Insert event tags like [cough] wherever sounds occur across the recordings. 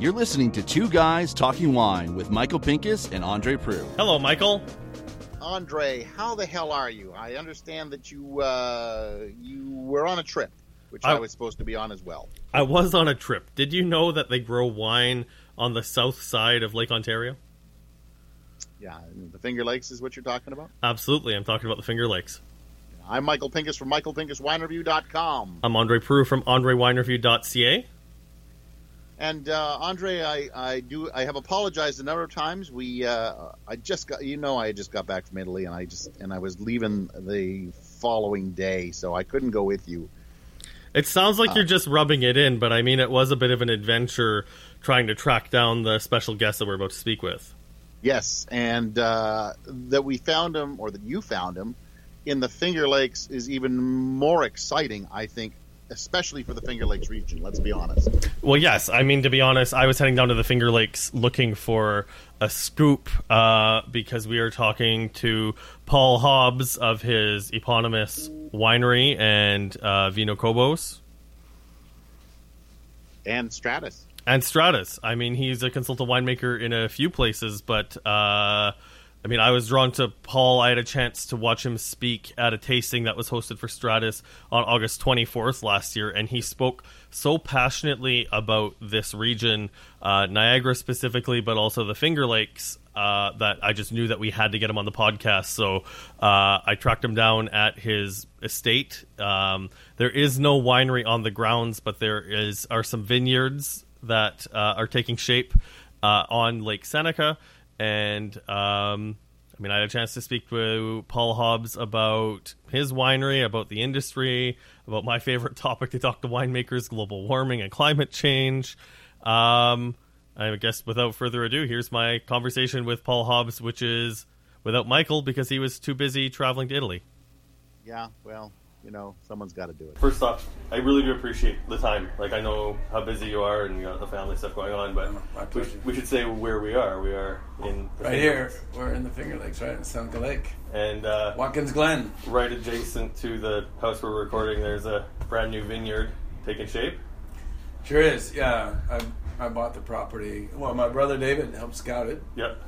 You're listening to Two Guys Talking Wine with Michael Pinkus and Andre Proulx. Hello, Michael. Andre, how the hell are you? I understand that you uh, you were on a trip, which I, I- was supposed to be on as well. I was on a trip. Did you know that they grow wine on the south side of Lake Ontario? Yeah, the Finger Lakes is what you're talking about. Absolutely. I'm talking about the Finger Lakes. I'm Michael Pinkus from MichaelPinkusWineReview.com. I'm Andre Proulx from AndreWineReview.ca. And uh, Andre, I, I do I have apologized a number of times. We uh, I just got you know I just got back from Italy and I just and I was leaving the following day, so I couldn't go with you. It sounds like you're just rubbing it in, but I mean, it was a bit of an adventure trying to track down the special guest that we're about to speak with. Yes, and uh, that we found him or that you found him in the Finger Lakes is even more exciting, I think, especially for the Finger Lakes region. Let's be honest. Well, yes. I mean, to be honest, I was heading down to the Finger Lakes looking for a scoop uh, because we are talking to Paul Hobbs of his eponymous winery and uh, Viña Cobos And Stratus. and Stratus. I mean, he's a consultant winemaker in a few places, but uh, I mean, I was drawn to Paul. I had a chance to watch him speak at a tasting that was hosted for Stratus on August 24th last year, and he spoke so passionately about this region, uh, Niagara specifically, but also the Finger Lakes. Uh, that I just knew that we had to get him on the podcast, so uh, I tracked him down at his estate. Um, there is no winery on the grounds, but there is are some vineyards that uh, are taking shape uh, on Lake Seneca, and um, I mean, I had a chance to speak to Paul Hobbs about his winery, about the industry, about my favorite topic to talk to winemakers: global warming and climate change. Um, I guess without further ado, here's my conversation with Paul Hobbs, which is without Michael because he was too busy traveling to Italy. Yeah, well, you know, someone's got to do it. First off, I really do appreciate the time. Like, I know how busy you are and you got the family stuff going on, but we, pleasure. we should say where we are. We are in the Right here, Lakes. we're in the Finger Lakes, right in Seneca Lake, and uh, Watkins Glen. right adjacent to the house we're recording, there's a brand new vineyard taking shape. Sure is, yeah. I I bought the property. Well, my brother David helped scout it. Yep.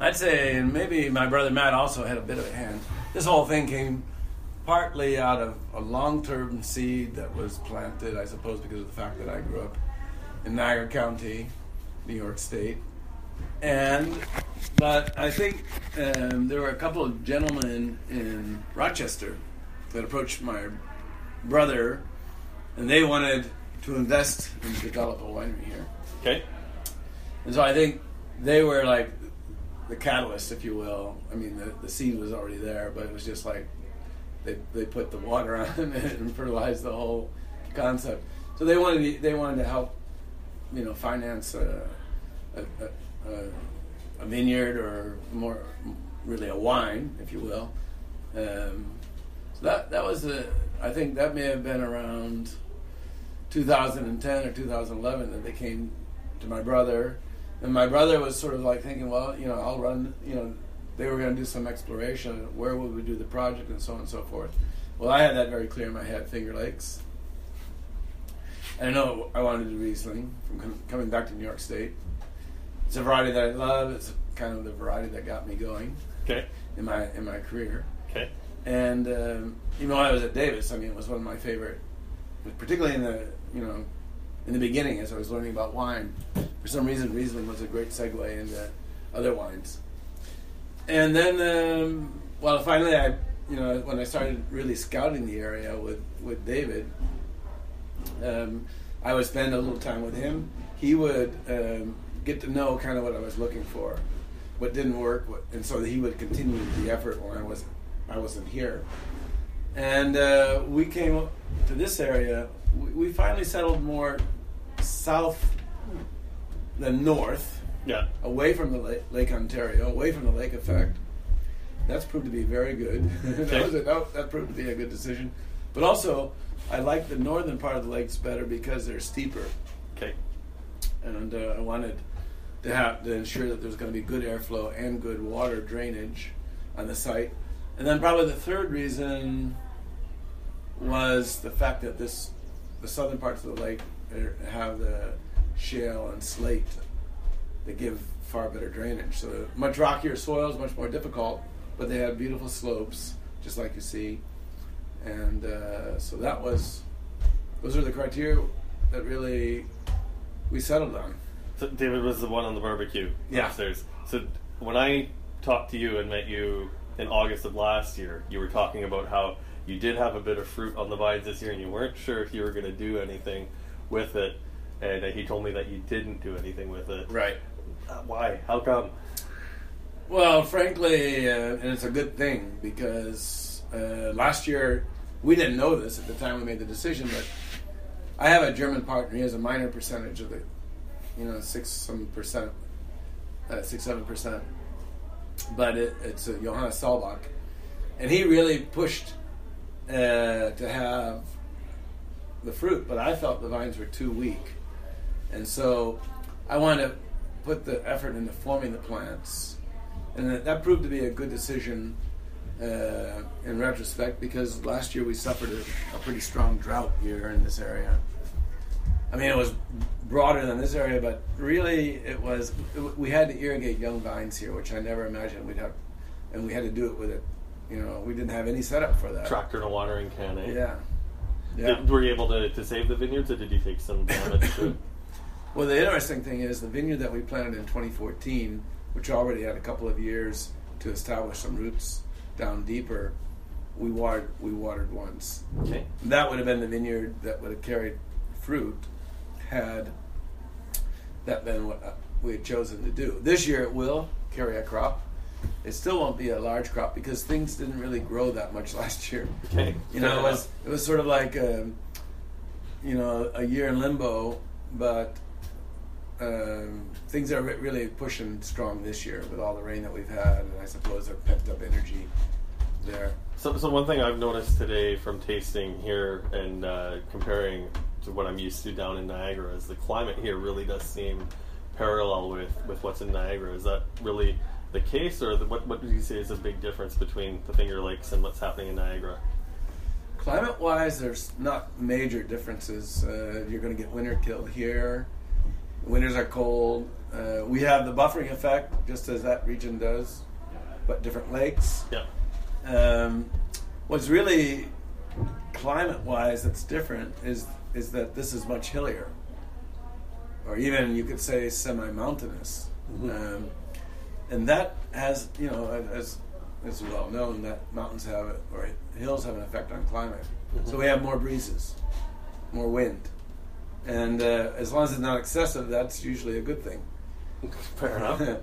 I'd say, and maybe my brother Matt also had a bit of a hand. This whole thing came partly out of a long-term seed that was planted, I suppose, because of the fact that I grew up in Niagara County, New York State, and but I think um, there were a couple of gentlemen in Rochester that approached my brother, and they wanted to invest and develop a winery here. Okay. And so I think they were like the catalyst, if you will. I mean, the, the seed was already there, but it was just like they, they put the water on [laughs] it and fertilized the whole concept. So they wanted to, they wanted to help, you know, finance a, a, a, a, a vineyard or more really a wine, if you will. Um, so that that was the I think that may have been around 2010 or 2011 that they came to my brother, and my brother was sort of like thinking, well, you know, I'll run, you know, they were going to do some exploration. Where would we do the project, and so on and so forth. Well, I had that very clear in my head, Finger Lakes. And I know I wanted to do Riesling from com- coming back to New York State. It's a variety that I love. It's kind of the variety that got me going Okay. in my in my career. Okay. And um, even while I was at Davis, I mean, it was one of my favorite, particularly in the you know, in the beginning as I was learning about wine. For some reason, Riesling was a great segue into other wines. And then, um, well, finally, I you know when I started really scouting the area with with David, um, I would spend a little time with him. He would um, get to know kind of what I was looking for, what didn't work, what, and so he would continue the effort when I was I wasn't here. And uh, we came to this area. We, we finally settled more south than north, Yeah. away from the lake, Lake Ontario, away from the lake effect. That's proved to be very good. [laughs] that, was a, that, that proved to be a good decision. But also, I like the northern part of the lakes better because they're steeper, Okay. and uh, I wanted to have to ensure that there's going to be good airflow and good water drainage on the site. And then probably the third reason was the fact that this the southern parts of the lake have the shale and slate that give far better drainage. So much rockier soils, much more difficult, but they had beautiful slopes, just like you see. And uh, so that was those are the criteria that really we settled on. So David was the one on the barbecue Yeah. upstairs. So when I talked to you and met you in August of last year, you were talking about how you did have a bit of fruit on the vines this year, and you weren't sure if you were going to do anything with it. And uh, he told me that you didn't do anything with it. Right. Why? How come? Well, frankly, uh, and it's a good thing because uh, last year we didn't know this at the time we made the decision, but I have a German partner. He has a minor percentage of the, you know, six some percent, uh, six seven percent, but it, it's uh, Johannes Selbach, and he really pushed uh, to have the fruit, but I felt the vines were too weak, and so I wanted to put the effort into forming the plants, and that, that proved to be a good decision uh, in retrospect because last year we suffered a, a pretty strong drought here in this area. I mean, it was broader than this area, but really it was. We had to irrigate young vines here, which I never imagined we'd have, and we had to do it with it. You know, we didn't have any setup for that. Tractor and a watering can, eh? Yeah. Yeah. Did, were you able to, to save the vineyards, or did you take some damage to it? [laughs] Well, the interesting thing is the vineyard that we planted in 2014, which already had a couple of years to establish some roots down deeper, we watered we watered once. Okay. That would have been the vineyard that would have carried fruit had that been what uh, we had chosen to do. This year it will carry a crop. It still won't be a large crop because things didn't really grow that much [laughs] last year. Okay. You know, it was it was sort of like um, you know a year in limbo, but um, things are really pushing strong this year with all the rain that we've had, and I suppose there's pent up energy there. So, so one thing I've noticed today from tasting here and uh, comparing to what I'm used to down in Niagara is the climate here really does seem parallel with, with what's in Niagara. Is that really the case, or the, what what do you say is a big difference between the Finger Lakes and what's happening in Niagara? Climate wise, there's not major differences. Uh, you're going to get winter kill here. Winters are cold. Uh, we have the buffering effect, just as that region does, but different lakes. Yeah. Um, what's really climate wise that's different is is that this is much hillier, or even you could say semi mountainous, um, and that has you know as as well known that mountains have it or hills have an effect on climate. So we have more breezes, more wind, and uh, as long as it's not excessive, that's usually a good thing. Fair enough.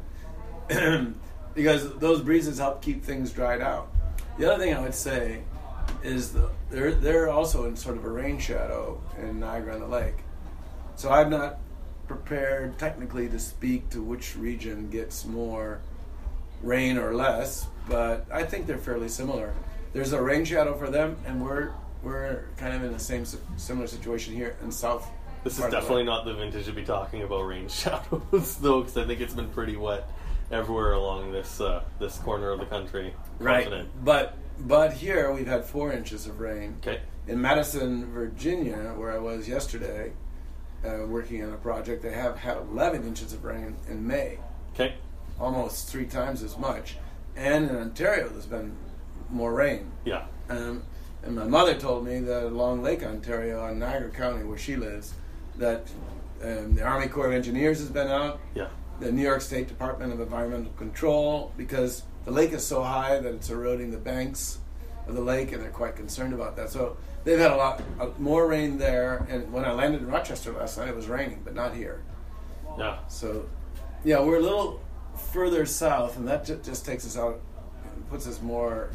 [laughs] because those breezes help keep things dried out. The other thing I would say is the, they're they're also in sort of a rain shadow in Niagara on the Lake. So I'm not prepared technically to speak to which region gets more rain or less, but I think they're fairly similar. There's a rain shadow for them, and we're we're kind of in the same similar situation here in South. This is definitely not the vintage to be talking about rain [laughs] shadows, though, because I think it's been pretty wet everywhere along this uh, this corner of the country. right. continent. But but here we've had four inches of rain. Okay. In Madison, Virginia, where I was yesterday, uh, working on a project, they have had 11 inches of rain in May, Okay. almost three times as much. And in Ontario, there's been more rain. Yeah. Um, and my mother told me that along Lake Ontario, in Niagara County, where she lives, that um, the Army Corps of Engineers has been out, Yeah. the New York State Department of Environmental Control because the lake is so high that it's eroding the banks of the lake, and they're quite concerned about that. So they've had a lot uh, more rain there. And when I landed in Rochester last night, it was raining, but not here. Yeah. So yeah, we're a little further south, and that ju- just takes us out, puts us more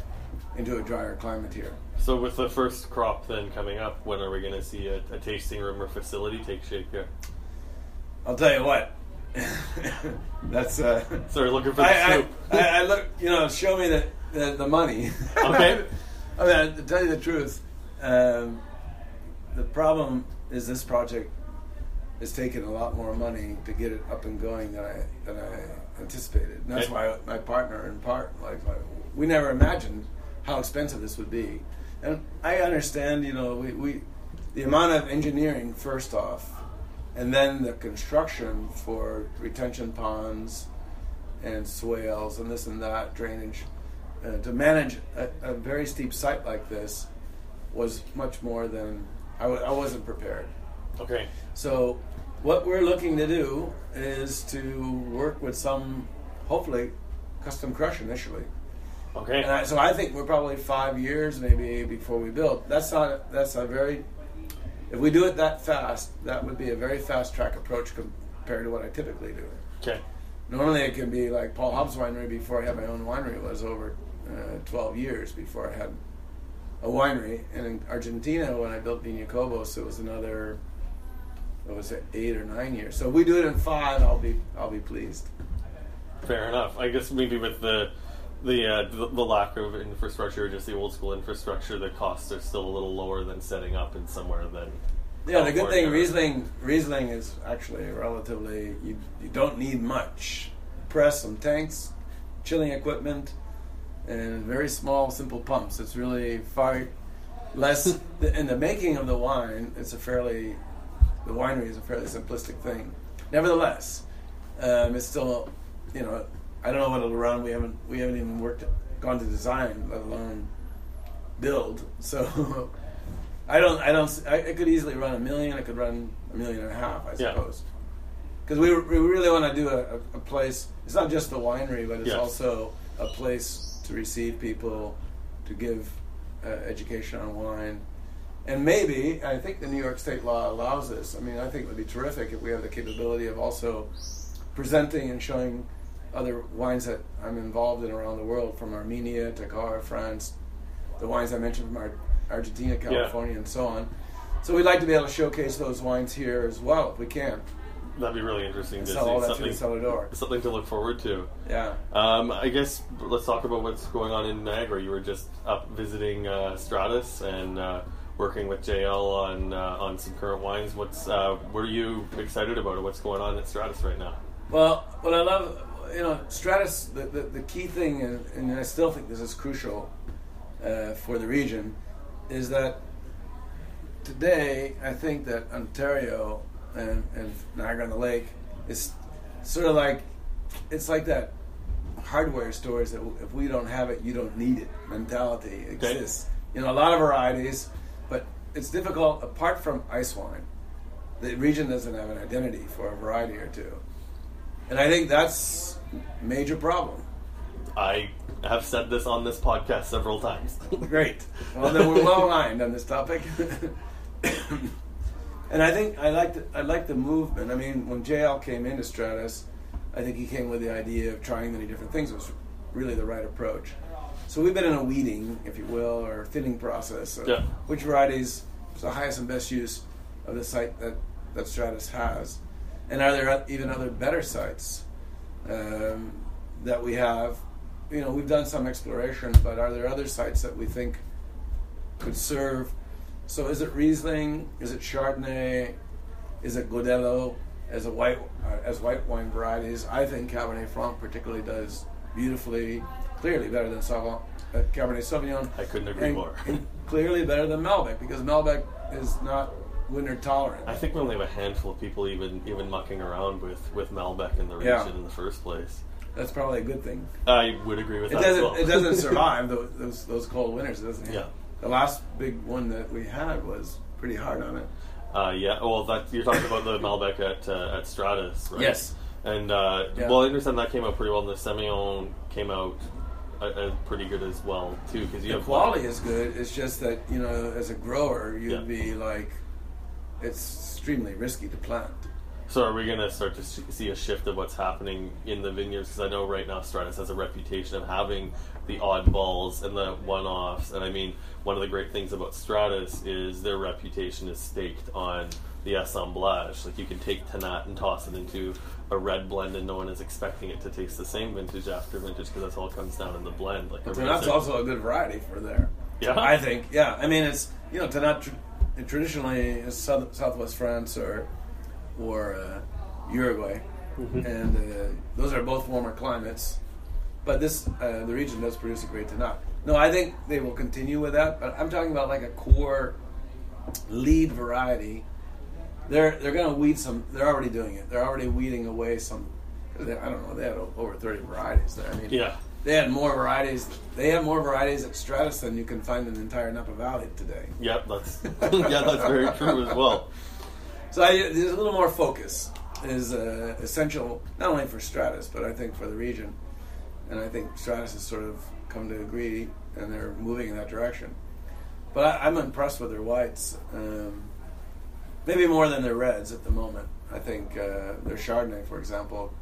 into a drier climate here. So with the first crop then coming up, when are we going to see a, a tasting room or facility take shape here? I'll tell you what. [laughs] That's uh, Sorry, looking for the I, soup. I, I, I look, you know, show me the the, the money. [laughs] Okay. I mean, to tell you the truth, um, the problem is this project is taking a lot more money to get it up and going than I than I anticipated. And that's Okay. why my partner, in part, like, like we never imagined how expensive this would be. And I understand, you know, we, we the amount of engineering first off, and then the construction for retention ponds and swales and this and that drainage uh, to manage a, a very steep site like this was much more than I w- I wasn't prepared. Okay. So, what we're looking to do is to work with some, hopefully, custom crush initially. Okay. And I, so I think we're probably five years maybe before we build. That's not. That's a very. If we do it that fast, that would be a very fast track approach compared to what I typically do. Okay. Normally, it can be like Paul Hobbs Winery before I had my own winery was over uh, 12 years before I had a winery. And in Argentina, when I built Viña Cobos, it was another. It was eight or nine years. So if we do it in five, I'll be I'll be pleased. Fair enough. I guess maybe with the the uh, the, the lack of infrastructure, just the old school infrastructure, the costs are still a little lower than setting up in somewhere than. Yeah, the good thing Riesling Riesling is actually relatively you you don't need much. Press, some tanks, chilling equipment, and very small, simple pumps. It's really far less. in the making of the wine, it's a fairly the winery is a fairly simplistic thing. Nevertheless, um, it's still you know I don't know what it'll run. We haven't we haven't even worked gone to design, let alone build. So [laughs] I don't I don't I, it could easily run a million. I could run a million and a half, I Yeah. suppose. Because we, we really want to do a, a, a place. It's not just the winery, but it's Yes. also a place to receive people, to give uh, education on wine, and maybe I think the New York State law allows this. I mean, I think it would be terrific if we have the capability of also presenting and showing other wines that I'm involved in around the world, from Armenia to Cahors, France, the wines I mentioned from Ar- Argentina, California, and so on. So we'd like to be able to showcase those wines here as well, if we can. That'd be really interesting And to sell all see that something, door. something to look forward to. Yeah. Um, I guess let's talk about what's going on in Niagara. You were just up visiting uh, Stratus and uh, working with JL on uh, on some current wines. What's uh, what are you excited about, or what's going on at Stratus right now? Well, what I love, you know, Stratus, the, the, the key thing, and, and I still think this is crucial uh, for the region, is that today I think that Ontario and, and Niagara on the Lake is sort of like, it's like that hardware stores that if we don't have it, you don't need it mentality exists. You know, a lot of varieties, but it's difficult apart from ice wine. The region doesn't have an identity for a variety or two. And I think that's major problem. I have said this on this podcast several times. [laughs] Great. Well, then we're well aligned on this topic. [coughs] and I think I like the, I like the movement. I mean, when JL came into Stratus, I think he came with the idea of trying many different things. It was really the right approach. So we've been in a weeding, if you will, or thinning process of Yeah. which varieties is the highest and best use of the site that, that Stratus has. And are there even other better sites um, that we have? You know, we've done some exploration, but are there other sites that we think could serve? So is it Riesling? Is it Chardonnay? Is it Godello as a white uh, as white wine varieties? I think Cabernet Franc particularly does beautifully, clearly better than Sauvignon, uh, Cabernet Sauvignon. I couldn't agree and- more. and clearly better than Malbec because Malbec is not winter tolerant. I think we only have a handful of people even even mucking around with with Malbec in the region Yeah. in the first place. That's probably a good thing. I would agree with It that. doesn't. as well. It doesn't [laughs] survive those, those those cold winters. It doesn't. it? Yeah. The last big one that we had was pretty hard on it. Uh, yeah, well, that you're talking about the Malbec at uh, at Stratus, right? Yes. And uh, Yeah. well, I understand that came out pretty well. And the Semillon came out uh, uh, pretty good as well too, because you The have quality is good. It's just that you know, as a grower, you'd Yeah. be like, it's extremely risky to plant. So are we going to start to see a shift of what's happening in the vineyards? Because I know right now Stratus has a reputation of having the oddballs and the one-offs. And I mean, one of the great things about Stratus is their reputation is staked on the assemblage. Like you can take Tannat and toss it into a red blend, and no one is expecting it to taste the same vintage after vintage because that's all comes down in the blend. Like that's also a good variety for there. Yeah? I think. Yeah, I mean, it's you know, Tannat tr- traditionally south, southwest France or or uh, Uruguay, and uh, those are both warmer climates. But this uh, the region does produce a great Tannat. No, I think they will continue with that. But I'm talking about like a core lead variety they're they're going to weed some. They're already doing it. They're already weeding away some. They, I don't know. They had over thirty varieties there. I mean, Yeah. They had more varieties. They had more varieties at Stratus than you can find in the entire Napa Valley today. Yep, that's [laughs] [laughs] yeah, that's very true as well. So I, there's a little more focus is uh, essential not only for Stratus but I think for the region, and I think Stratus has sort of come to agree and they're moving in that direction. But I, I'm impressed with their whites, um, maybe more than their reds at the moment. I think uh, their Chardonnay, for example.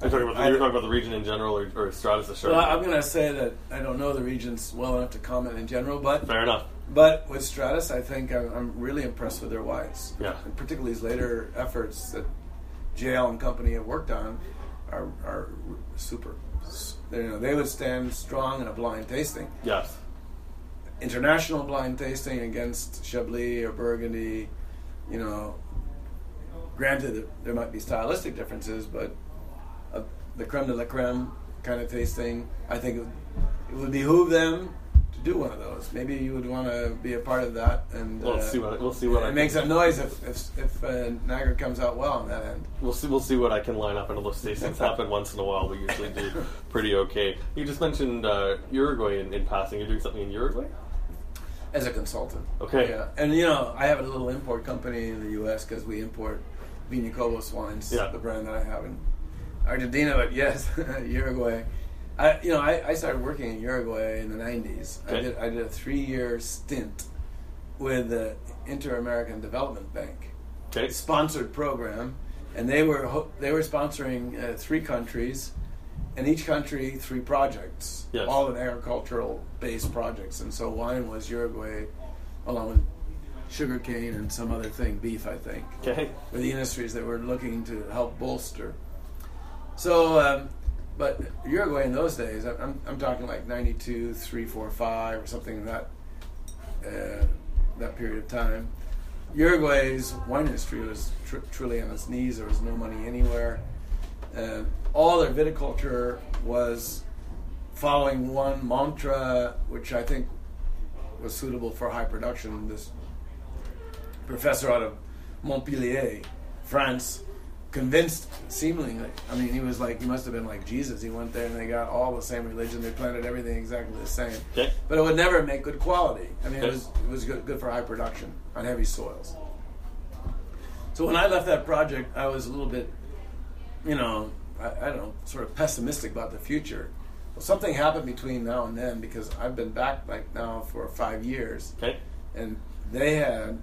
You're talking about the, you're talking about the region in general, or, or Stratus Chardonnay. Well, I'm going to say that I don't know the regions well enough to comment in general, but Fair enough. But with Stratus, I think I'm, I'm really impressed with their whites. Yeah. And particularly these later efforts that JL and company have worked on are, are super. They, you know, they would stand strong in a blind tasting. Yes. International blind tasting against Chablis or Burgundy, you know, granted that there might be stylistic differences, but the creme de la creme kind of tasting, I think it would, behoove them to do one of those. Maybe you would want to be a part of that, and We'll uh, see what we'll see what I it can- makes a noise if if, if uh, Niagara comes out well on that end. We'll see. We'll see what I can line up. I know those tastings happen once in a while. We usually do [laughs] pretty okay. You just mentioned uh, Uruguay in, in passing. You're doing something in Uruguay. As a consultant, Okay. yeah, and you know I have a little import company in the U.S. because we import Vina Cobos wines, Yeah. the brand that I have in Argentina, but yes, [laughs] Uruguay. I, you know, I, I started working in Uruguay in the '90s. I did I did a three-year stint with the Inter-American Development Bank, Okay. sponsored program, and they were ho- they were sponsoring uh, three countries, and each country three projects, Yes. all in agricultural based projects, and so wine was Uruguay, along with sugarcane and some other thing, beef, I think Okay. were the industries that were looking to help bolster. So, um, but Uruguay in those days, I'm, I'm talking like 92, 3, 4, 5, or something in that, uh, that period of time. Uruguay's wine industry was tr- truly on its knees. There was no money anywhere. Uh, all their viticulture was following one mantra, which I think was suitable for high production. This professor out of Montpellier, France, convinced seemingly. I mean, he was like, he must have been like Jesus. He went there and they got all the same religion. They planted everything exactly the same. Okay. But it would never make good quality. I mean, it was it was good, good for high production on heavy soils. So when I left that project, I was a little bit, you know, I, I don't know, sort of pessimistic about the future. Well, something happened between now and then because I've been back like now for five years, Okay. and they had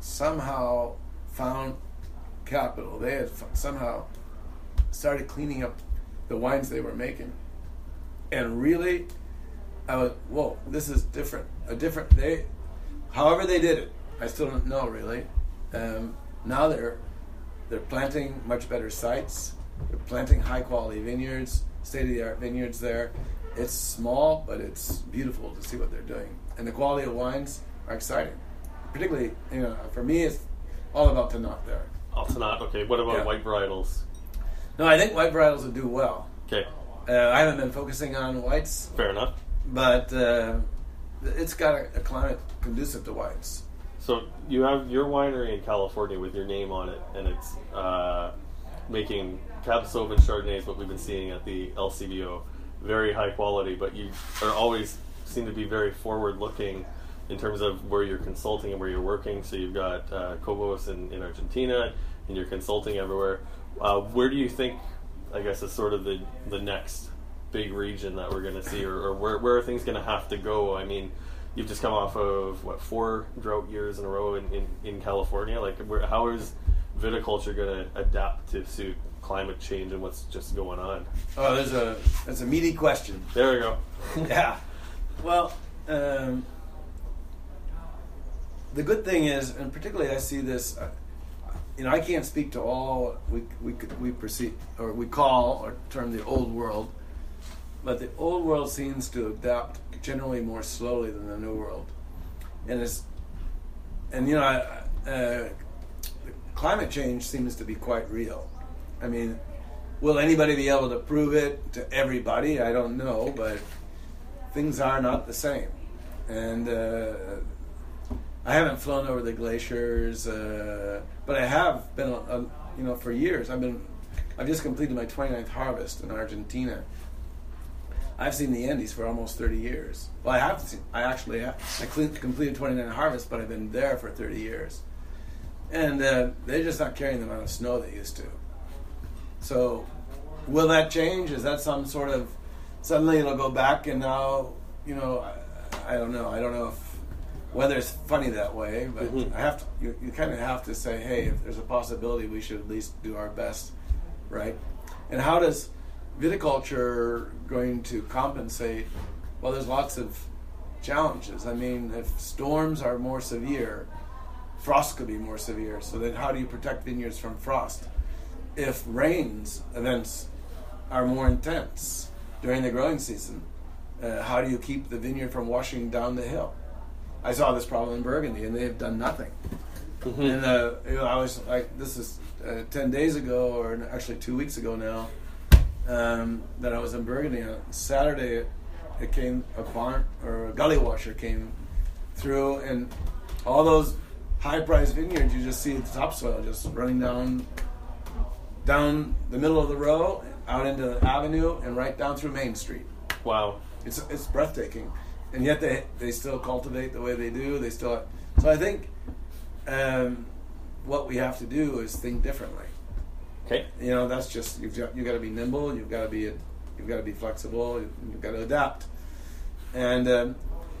somehow found capital. They had somehow started cleaning up the wines they were making, and really, I was whoa, this is different. A different they, however they did it, I still don't know really. Um, now they're they're planting much better sites. They're planting high quality vineyards, state of the art vineyards there. It's small, but it's beautiful to see what they're doing, and the quality of wines are exciting. Particularly, you know, for me, it's all about Tannat there. Altanat. Okay. What about Yeah. white varietals? No, I think white varietals will do well. Okay. Uh, I haven't been focusing on whites, Fair enough. but uh, it's got a, a climate conducive to whites. So you have your winery in California with your name on it, and it's uh, making Cab Sauvignon Chardonnays. What we've been seeing at the LCBO, very high quality, but you are always seem to be very forward looking in terms of where you're consulting and where you're working. So you've got uh, Cobos in, in Argentina, and you're consulting everywhere. Uh, where do you think, I guess, is sort of the the next big region that we're going to see, or, or where where are things going to have to go? I mean you've just come off of what four drought years in a row in, in, in California. Like, where, how is viticulture going to adapt to suit climate change and what's just going on? Oh, there's a that's a meaty question. There we go. [laughs] yeah. Well, um, the good thing is, and particularly I see this. Uh, you know, I can't speak to all we we we perceive or we call or term the old world, but the old world seems to adapt generally more slowly than the new world, and it's and you know, uh, climate change seems to be quite real. I mean, will anybody be able to prove it to everybody? I don't know, but things are not the same. And uh, I haven't flown over the glaciers, uh, but I have been, uh, you know, for years. I've been, I've just completed my 29th harvest in Argentina. I've seen the Andes for almost 30 years. Well, I have seen, I actually, have, I completed 29 harvests, but I've been there for 30 years. And uh, they're just not carrying the amount of snow they used to. So, will that change? Is that some sort of, suddenly it'll go back and now, you know, I, I don't know. I don't know if weather's funny that way, but I have to, you, you kind of have to say, hey, if there's a possibility, we should at least do our best, right? And how does viticulture going to compensate? Well, there's lots of challenges. I mean, if storms are more severe, frost could be more severe. So then, how do you protect vineyards from frost? If rains events are more intense during the growing season, uh, how do you keep the vineyard from washing down the hill? I saw this problem in Burgundy, and they have done nothing. And uh, you know, I was like, this is uh, ten days ago, or actually two weeks ago now, um, that I was in Burgundy. On Saturday, it came a barn or a gully washer came through, and all those high-priced vineyards, you just see the topsoil just running down down the middle of the row, out into the avenue, and right down through Main Street. Wow. It's it's breathtaking, and yet they they still cultivate the way they do. They still so I think um, what we have to do is think differently. Okay. You know, that's just you've got you got to be nimble. You've got to be you've got to be flexible. You've got to adapt, and um,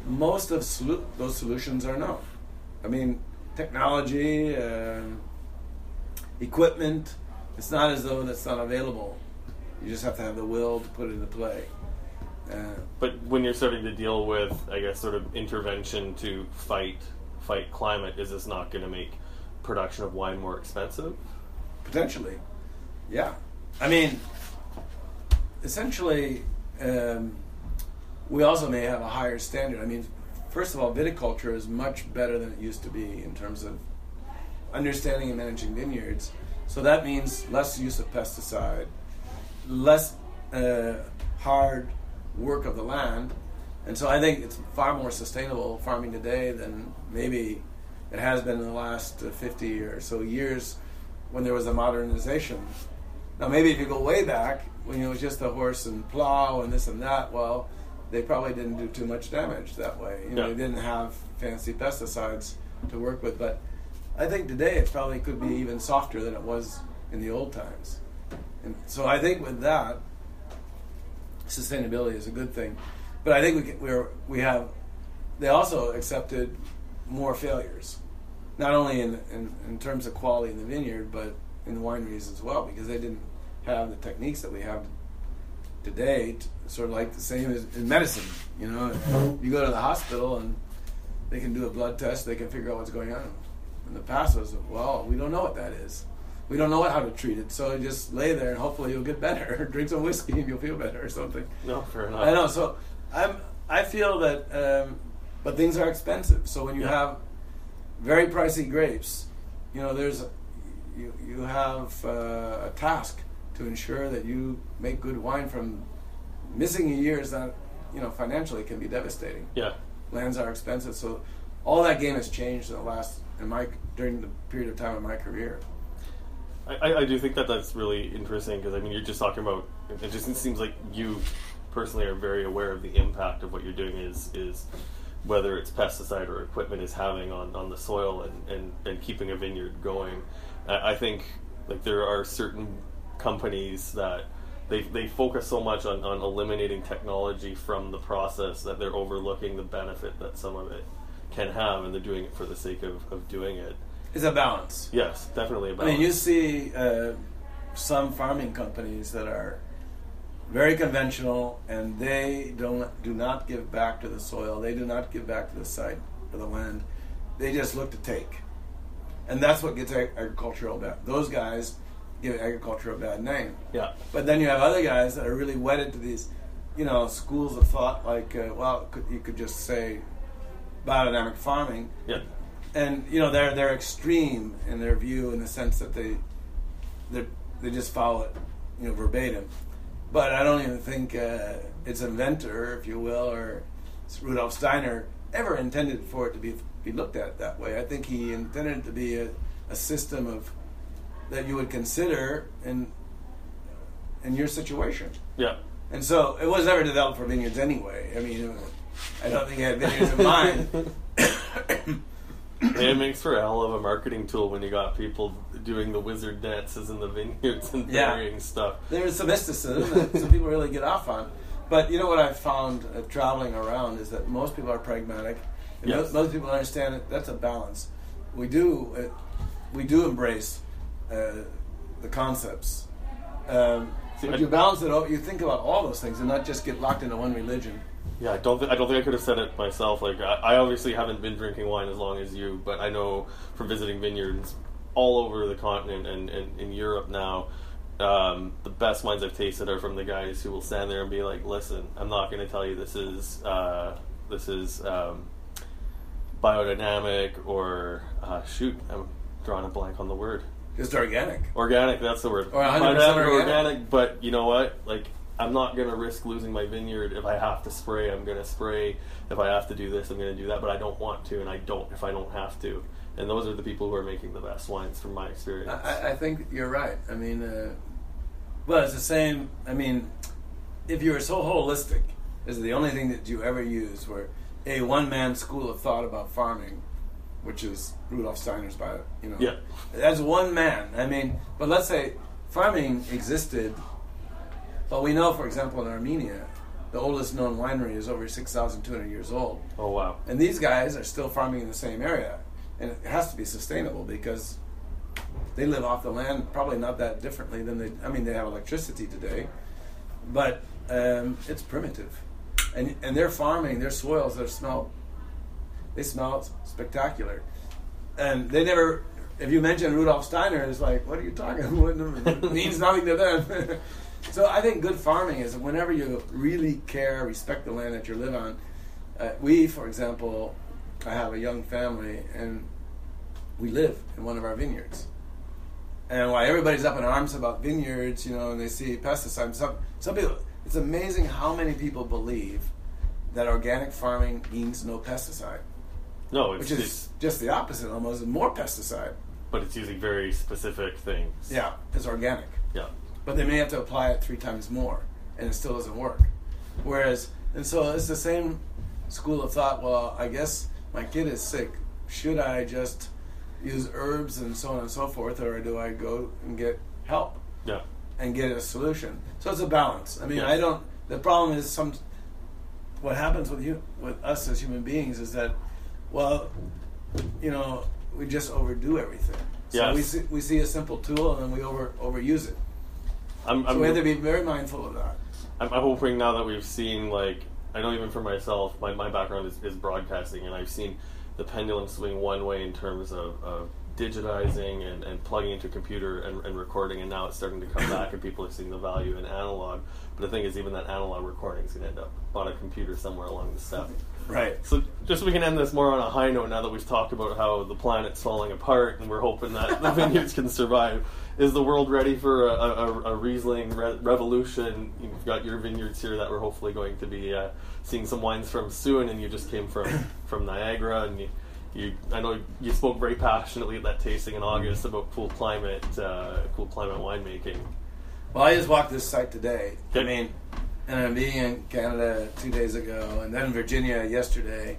most of solu- those solutions are no. I mean, technology, um, equipment. It's not as though that's not available. You just have to have the will to put it into play. Uh, But when you're starting to deal with, I guess, sort of intervention to fight fight climate, is this not going to make production of wine more expensive? Potentially, yeah. I mean, essentially, um, we also may have a higher standard. I mean, first of all, viticulture is much better than it used to be in terms of understanding and managing vineyards. So that means less use of pesticide, less uh, hard work of the land. And so I think it's far more sustainable farming today than maybe it has been in the last uh, 50 or so years when there was a modernization. Now, maybe if you go way back, when it was just a horse and plow and this and that, well, they probably didn't do too much damage that way. You know, Yeah. they didn't have fancy pesticides to work with. But I think today it probably could be even softer than it was in the old times. And so I think with that, sustainability is a good thing. But I think we we're, we have, they also accepted more failures, not only in, in, in terms of quality in the vineyard, but in the wineries as well, because they didn't have the techniques that we have today, sort of like the same as in medicine. You know, you go to the hospital and they can do a blood test, they can figure out what's going on. In the past, was, well, we don't know what that is. We don't know how to treat it, so just lay there and hopefully you'll get better. [laughs] Drink some whiskey and you'll feel better or something. No, fair enough. I know. So I'm. I feel that, um, but things are expensive. So when you Yeah. have very pricey grapes, you know, there's you you have uh, a task to ensure that you make good wine from missing a year is not you know financially can be devastating. Yeah. Lands are expensive, so all that game has changed in the last in my during the period of time of my career. I, I- do think that that's really interesting because I mean you're just talking about it just seems like you personally are very aware of the impact of what you're doing is is whether it's pesticide or equipment is having on, on the soil and, and, and keeping a vineyard going. I, I think like there are certain companies that they, they focus so much on, on eliminating technology from the process that they're overlooking the benefit that some of it can have and they're doing it for the sake of, of doing it. It's a balance. Yes, definitely a balance. I mean, you see uh, some farming companies that are very conventional, and they don't do not give back to the soil. They do not give back to the site or the land. They just look to take, and that's what gets ag- agriculture a bad. Those guys give agriculture a bad name. yeah. But then you have other guys that are really wedded to these, you know, schools of thought. Like, uh, well, you could just say biodynamic farming, Yeah. And you know they're they're extreme in their view in the sense that they they they just follow it you know verbatim but i don't even think uh, its inventor if you will or Rudolf Steiner ever intended for it to be be looked at that way. I think he intended it to be a, a system of that you would consider in in your situation. Yeah. And so it was never developed for vineyards anyway. I mean, I don't think it had vineyards in mind. [laughs] it makes for a hell of a marketing tool when you got people doing the wizard dances in the vineyards and Yeah. burying stuff. There's some mysticism that some people really get off on. But you know what I've found uh, traveling around is that most people are pragmatic. And Yes. most, most people understand that that's a balance. We do uh, we do embrace uh, the concepts. Um, See, but I- you balance it out. You think about all those things and not just get locked into one religion. Yeah, I don't. Th- I don't think I could have said it myself. Like, I, I obviously haven't been drinking wine as long as you, but I know from visiting vineyards all over the continent and, and in Europe now, um, the best wines I've tasted are from the guys who will stand there and be like, "Listen, I'm not going to tell you this is uh, this is um, biodynamic or uh, shoot, I'm drawing a blank on the word." Just organic. Organic, that's the word. Or 100% Biodynamic organic. organic, but you know what? Like, I'm not going to risk losing my vineyard. If I have to spray, I'm going to spray. If I have to do this, I'm going to do that. But I don't want to, and I don't if I don't have to. And those are the people who are making the best wines, from my experience. I, I think you're right. I mean, uh, well, it's the same. I mean, if you were so holistic, is the only thing that you ever use where a one man school of thought about farming, which is Rudolf Steiner's by you know, Yeah. as one man. I mean, but let's say farming existed. Well, we know, for example, in Armenia, the oldest known winery is over six thousand two hundred years old. oh wow! And these guys are still farming in the same area. And it has to be sustainable because they live off the land probably not that differently than they, I mean, they have electricity today, but um, it's primitive. And, and they're farming, their soils, they smell, they smell spectacular. And they never, if you mention Rudolf Steiner, it's like, what are you talking about? [laughs] It means nothing to them. [laughs] so I think good farming is whenever you really care, respect the land that you live on. Uh, we, for example, I have a young family, and we live in one of our vineyards. And while everybody's up in arms about vineyards, you know, and they see pesticides, some some people, it's amazing how many people believe that organic farming means no pesticide, No, it's, which is it's just the opposite, almost more pesticide. but it's using very specific things. Yeah, it's organic. yeah. But they may have to apply it three times more, and it still doesn't work. Whereas, and so it's the same school of thought. Well, I guess my kid is sick. Should I just use herbs and so on and so forth, or do I go and get help Yeah. and get a solution? So it's a balance. I mean, Yeah. I don't. The problem is some. What happens with you, with us as human beings, is that, well, you know, we just overdo everything. So Yes. we see, we see a simple tool and then we over overuse it. I'm, So I'm, we have to be very mindful of that. I'm, I'm hoping now that we've seen like I know even for myself, my, my background is, is broadcasting, and I've seen the pendulum swing one way in terms of, of digitizing and, and plugging into a computer and, and recording, and now it's starting to come back, and people are seeing the value in analog. But the thing is, even that analog recording is going to end up on a computer somewhere along the step. Right. So, just so we can end this more on a high note now that we've talked about how the planet's falling apart and we're hoping that the [laughs] vineyards can survive. Is the world ready for a, a, a Riesling re- revolution? You've got your vineyards here that we're hopefully going to be uh, seeing some wines from soon, and you just came from, [coughs] from Niagara, and you, you I know you spoke very passionately at that tasting in August about cool climate, uh, cool climate winemaking. Well, I just walked this site today. I mean, and I'm being in Canada two days ago, and then Virginia yesterday.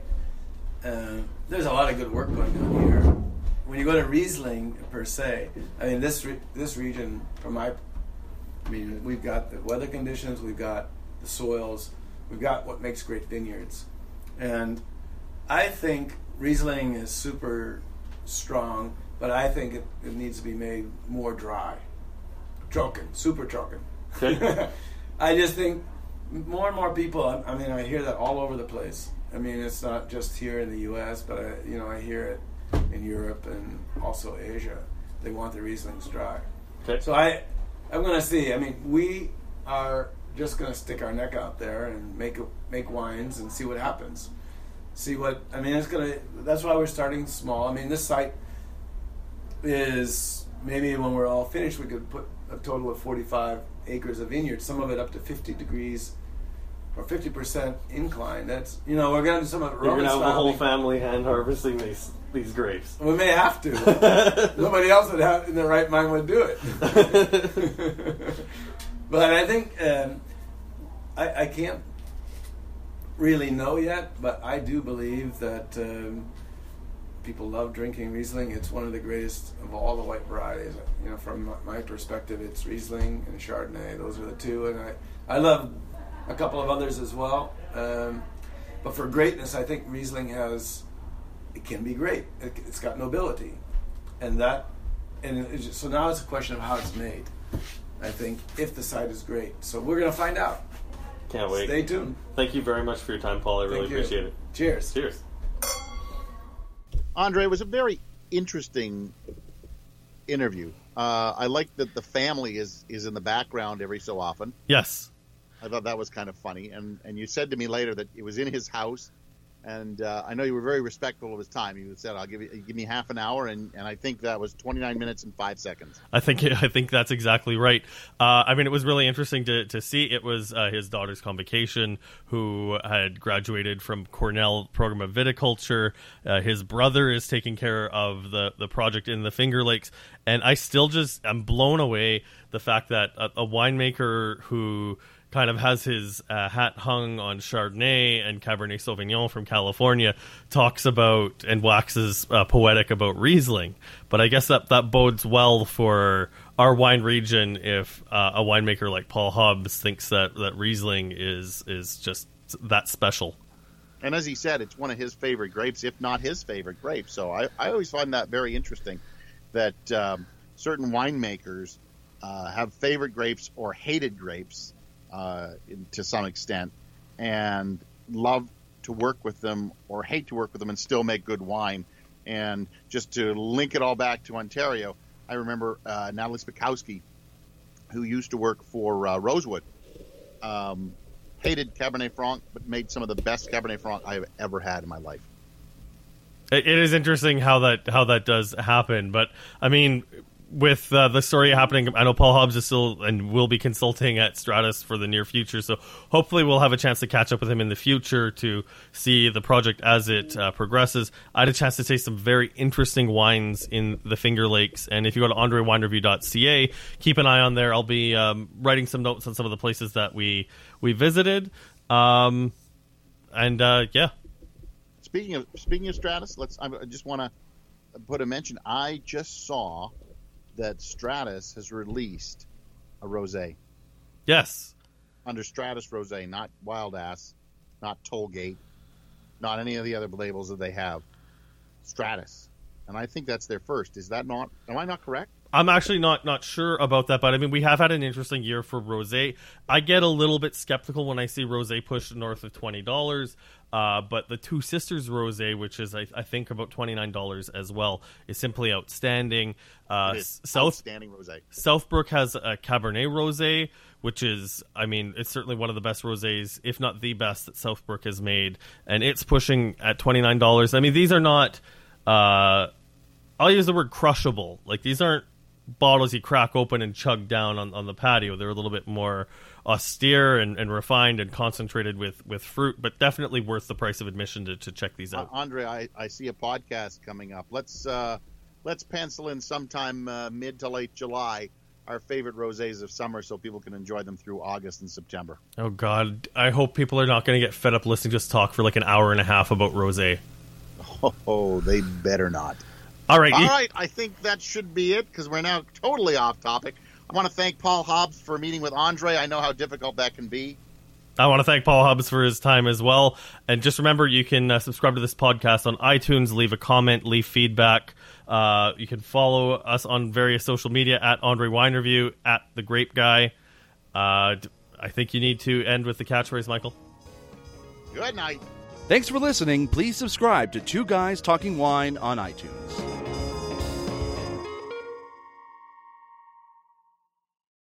Um, there's a lot of good work going on here. When you go to Riesling per se, I mean this re- this region, from my, I mean we've got the weather conditions, we've got the soils, we've got what makes great vineyards, and I think Riesling is super strong, but I think it, it needs to be made more dry. Trocken, super trocken. Okay. [laughs] I just think more and more people. I, I mean, I hear that all over the place. I mean, it's not just here in the U.S., but I, you know, I hear it in Europe and also Asia. They want the Rieslings dry. Okay. So I, I'm going to see. I mean, we are just going to stick our neck out there and make make wines and see what happens. See what I mean. It's gonna. That's why we're starting small. I mean, this site is maybe when we're all finished, we could put a total of 45 acres of vineyard. Some of it up to 50 degrees or fifty percent incline. That's you know we're gonna do some of You're gonna have the whole family- hand harvesting these these grapes. We may have to. [laughs] Nobody else would have in their right mind would do it. [laughs] but I think um, I, I can't really know yet, but I do believe that um, people love drinking Riesling. It's one of the greatest of all the white varieties. You know, from my- my perspective, it's Riesling and Chardonnay. Those are the two, and I I love a couple of others as well. Um, but for greatness, I think Riesling has it can be great. It, it's got nobility, and that, and it's just, so now it's a question of how it's made. I think if the site is great, so we're gonna find out. Can't wait. Stay tuned. Thank you very much for your time, Paul. I really you. appreciate it. Cheers. Cheers. Andre, it was a very interesting interview. Uh, I like that the family is is in the background every so often. Yes. I thought that was kind of funny. And and you said to me later that it was in his house, and uh, I know you were very respectful of his time. You said, "I'll give you give me half an hour," and, and I think that was 29 minutes and five seconds. I think [laughs] I think that's exactly right. Uh, I mean, it was really interesting to, to see. It was uh, his daughter's convocation, who had graduated from Cornell program of viticulture. Uh, his brother is taking care of the the project in the Finger Lakes, and I still just I'm blown away the fact that a, a winemaker who kind of has his uh, hat hung on Chardonnay and Cabernet Sauvignon from California, talks about and waxes uh, poetic about Riesling. But I guess that that bodes well for our wine region if uh, a winemaker like Paul Hobbs thinks that that Riesling is is just that special. And as he said, it's one of his favorite grapes, if not his favorite grape. So I, I always find that very interesting that um, certain winemakers uh, have favorite grapes or hated grapes uh, in- to some extent and love to work with them or hate to work with them and still make good wine. And just to link it all back to Ontario, I remember uh, Natalie Spytkowsky, who used to work for uh, Rosewood. Um, hated Cabernet Franc, but made some of the best Cabernet Franc I have ever had in my life. It is interesting how that how that does happen, but I mean, with uh, the story happening, I know Paul Hobbs is still and will be consulting at Stratus for the near future. So hopefully, we'll have a chance to catch up with him in the future to see the project as it uh, progresses. I had a chance to taste some very interesting wines in the Finger Lakes, and if you go to AndreWineReview.ca, keep an eye on there. I'll be um, writing some notes on some of the places that we we visited. Um, and uh, yeah, Speaking of speaking of Stratus, let's. I just want to put a mention. I just saw that Stratus has released a rosé yes, under Stratus Rosé, not Wild Ass, not Tollgate, not any of the other labels that they have. Stratus, and I think that's their first. Is that not? Am I not correct? I'm actually not not sure about that, but I mean we have had an interesting year for rosé. I get a little bit skeptical when I see rosé pushed north of twenty dollars, uh, but the Two Sisters rosé, which is I, I think about twenty nine dollars as well, is simply outstanding. Uh, is South outstanding rosé. Southbrook has a Cabernet Rosé, which is, I mean, it's certainly one of the best rosés, if not the best that Southbrook has made, and it's pushing at twenty nine dollars. I mean, these are not. Uh, I'll use the word crushable. Like these aren't bottles you crack open and chug down on, on the patio. They're a little bit more austere and, and refined and concentrated with, with fruit, but definitely worth the price of admission to, to check these Uh, out. Andre, I, I see a podcast coming up. Let's uh, let's pencil in sometime uh, mid to late July our favorite rosés of summer, so people can enjoy them through August and September. Oh God, I hope people are not going to get fed up listening to us talk for like an hour and a half about rosé. [laughs] Oh, they better not. All right, All you- right, I think that should be it because we're now totally off topic. I want to thank Paul Hobbs for meeting with Andre. I know how difficult that can be. I want to thank Paul Hobbs for his time as well. And just remember, you can uh, subscribe to this podcast on iTunes, leave a comment, leave feedback. Uh, you can follow us on various social media at Andre Wine Review, at The Grape Guy. Uh, d- I think you need to end with the catchphrase, Michael. Good night. Thanks for listening. Please subscribe to Two Guys Talking Wine on iTunes.